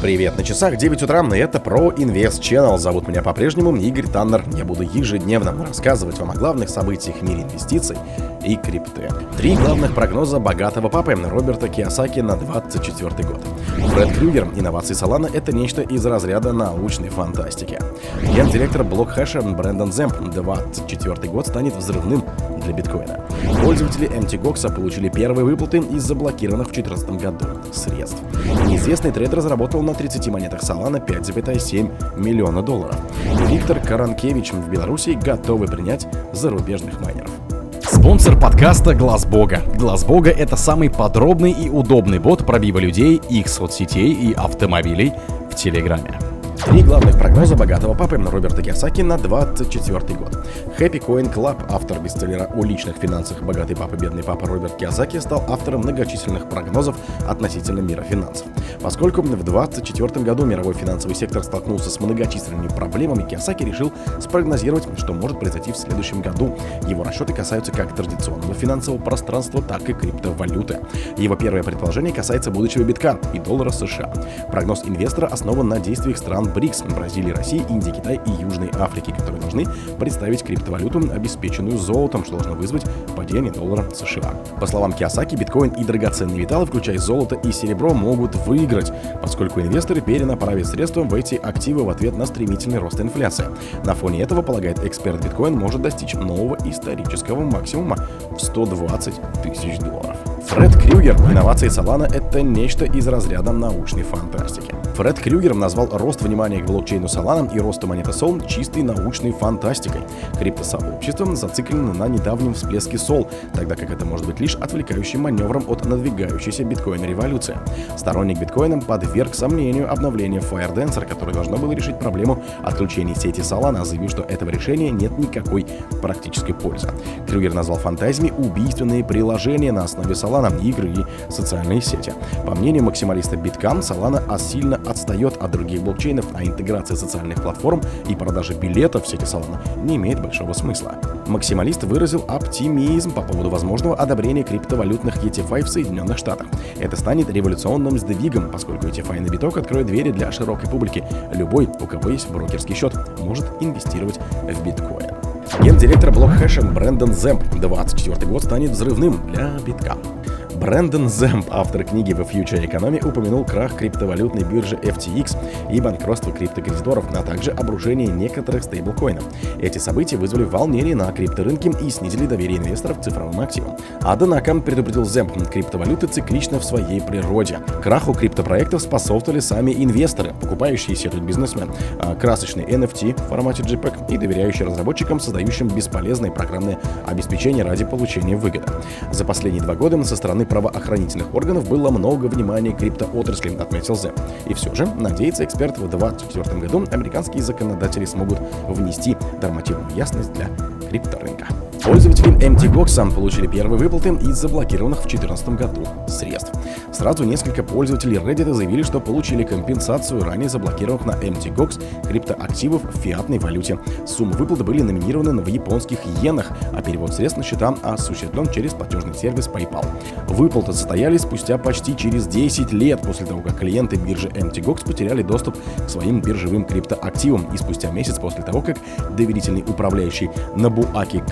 Привет, на часах 9 утра, и это про Invest Channel. Зовут меня по-прежнему Игорь Таннер. Я буду ежедневно рассказывать вам о главных событиях в мире инвестиций и крипты. Три главных прогноза богатого папы Роберта Киосаки на 24 год. Фред Крюгер, инновации Solana — это нечто из разряда научной фантастики. Гендиректор блокхэша Брэндон Земп 24 год станет взрывным для биткоина. Пользователи MTGOX получили первые выплаты из заблокированных в 2014 году средств. Неизвестный трейдер разработал на 30 монетах Solana 5,7 миллиона долларов. Виктор Каранкевич в Беларуси готовы принять зарубежных майнеров. Спонсор подкаста Глаз Бога. Глаз Бога это самый подробный и удобный бот пробива людей, их соцсетей и автомобилей в Телеграме. Три главных прогноза богатого папы Роберта Киосаки на 24 год. Happy Coin Club, автор бестселлера о личных финансах «Богатый папа, бедный папа» Роберт Киосаки стал автором многочисленных прогнозов относительно мира финансов. Поскольку в 2024 году мировой финансовый сектор столкнулся с многочисленными проблемами, Киосаки решил спрогнозировать, что может произойти в следующем году. Его расчеты касаются как традиционного финансового пространства, так и криптовалюты. Его первое предположение касается будущего битка и доллара США. Прогноз инвестора основан на действиях стран БРИКС – Бразилии, России, Индии, Китая и Южной Африки, которые должны представить криптовалюту, обеспеченную золотом, что должно вызвать падение доллара США. По словам Киосаки, биткоин и драгоценные металлы, включая золото и серебро, могут выиграть, поскольку инвесторы перенаправят средства в эти активы в ответ на стремительный рост инфляции. На фоне этого, полагает эксперт, биткоин может достичь нового исторического максимума в 120 тысяч долларов. Фред Крюгер. Инновации Solana — это нечто из разряда научной фантастики. Фред Крюгер назвал рост внимания к блокчейну Solana и росту монеты Sol чистой научной фантастикой. Криптосообщество зациклено на недавнем всплеске Sol, тогда как это может быть лишь отвлекающим маневром от надвигающейся биткоин-революции. Сторонник биткоина подверг сомнению обновление Firedancer, которое должно было решить проблему отключения сети Solana, заявив, что этого решения нет никакой практической пользы. Крюгер назвал фантазиями убийственные приложения на основе Solana, игры и социальные сети. По мнению максималиста Биткам, Solana сильно отстает от других блокчейнов, а интеграция социальных платформ и продажа билетов в сети Solana не имеет большого смысла. Максималист выразил оптимизм по поводу возможного одобрения криптовалютных ETFI в Соединенных Штатах. Это станет революционным сдвигом, поскольку ETFI на биток откроет двери для широкой публики. Любой, у кого есть брокерский счет, может инвестировать в биткоин. Гендиректор блокхэша Брэндон Земп 24 год станет взрывным для битка. Брэндон Земп, автор книги The Future Economy, упомянул крах криптовалютной биржи FTX и банкротство криптокредиторов, а также обрушение некоторых стейблкоинов. Эти события вызвали волнение на крипторынке и снизили доверие инвесторов к цифровым активам. Однако, предупредил Земп, криптовалюты цикличны в своей природе. Краху криптопроектов способствовали сами инвесторы, покупающие сетуют бизнесмен, а красочный NFT в формате JPEG и доверяющие разработчикам, создающим бесполезное программное обеспечение ради получения выгоды. За последние два года со стороны правоохранительных органов было много внимания криптоотрасли, отметил Зе. И все же, надеется эксперт, в 2024 году американские законодатели смогут внести нормативную ясность для крипторынка. Пользователи MTGOX получили первые выплаты из заблокированных в 2014 году средств. Сразу несколько пользователей Reddit заявили, что получили компенсацию ранее заблокированных на MTGOX криптоактивов в фиатной валюте. Суммы выплаты были номинированы в японских иенах, а перевод средств на счета осуществлен через платежный сервис PayPal. Выплаты состоялись спустя почти через 10 лет после того, как клиенты биржи MTGOX потеряли доступ к своим биржевым криптоактивам и спустя месяц после того, как доверительный управляющий Набуаки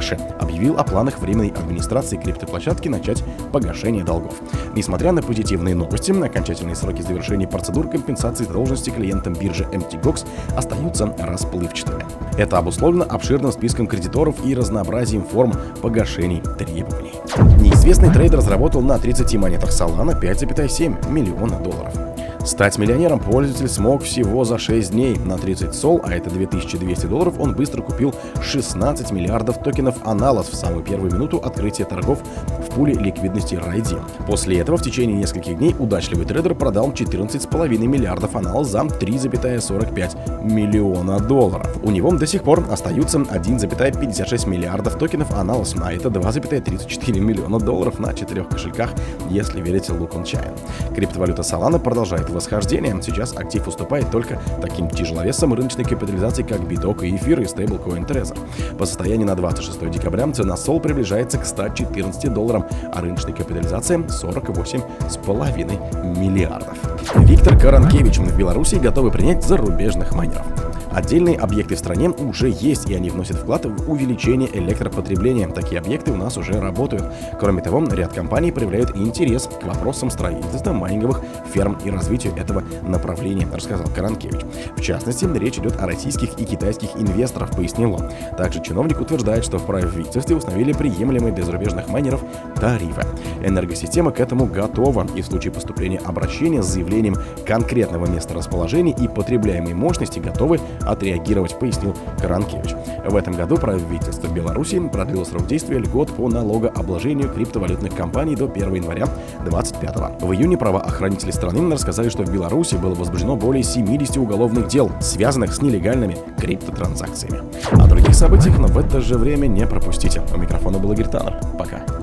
Кабаяши объявил о планах временной администрации криптоплощадки начать погашение долгов. Несмотря на позитивные новости, окончательные сроки завершения процедур компенсации должности клиентам биржи MTGOX остаются расплывчатыми. Это обусловлено обширным списком кредиторов и разнообразием форм погашений требований. Неизвестный трейдер заработал на 30 монетах Solana 5,7 миллиона долларов. Стать миллионером пользователь смог всего за 6 дней. На 30 SOL, а это 2200 долларов, он быстро купил 16 миллиардов токенов Analos в самую первую минуту открытия торгов в пуле ликвидности Raydium. После этого в течение нескольких дней удачливый трейдер продал 14,5 миллиардов Analos за 3,45 миллиона долларов. У него до сих пор остаются 1,56 миллиардов токенов Analos, а это 2,34 миллиона долларов на четырех кошельках, если верить Лукон Чайн. Криптовалюта Solana продолжает восхождение. Сейчас актив уступает только таким тяжеловесам рыночной капитализации, как биток и эфир и стейблкоин Трезор. По состоянию на 26 декабря цена Sol приближается к 114 долларам, а рыночная капитализация 48,5 миллиардов. Виктор Каранкевич в Беларуси готовы принять зарубежных майнеров. Отдельные объекты в стране уже есть, и они вносят вклад в увеличение электропотребления. Такие объекты у нас уже работают. Кроме того, ряд компаний проявляют интерес к вопросам строительства майнинговых ферм и развитию этого направления, рассказал Каранкевич. В частности, речь идет о российских и китайских инвесторах, пояснил он. Также чиновник утверждает, что в правительстве установили приемлемые для зарубежных майнеров тарифы. Энергосистема к этому готова, и в случае поступления обращения с заявлением конкретного места расположения и потребляемой мощности готовы отреагировать, пояснил Каранкевич. В этом году правительство Беларуси продлило срок действия льгот по налогообложению криптовалютных компаний до 1 января 2025 В июне правоохранители страны рассказали, что в Беларуси было возбуждено более 70 уголовных дел, связанных с нелегальными криптотранзакциями. О других событиях, но в это же время не пропустите. У микрофона был Игорь. Пока.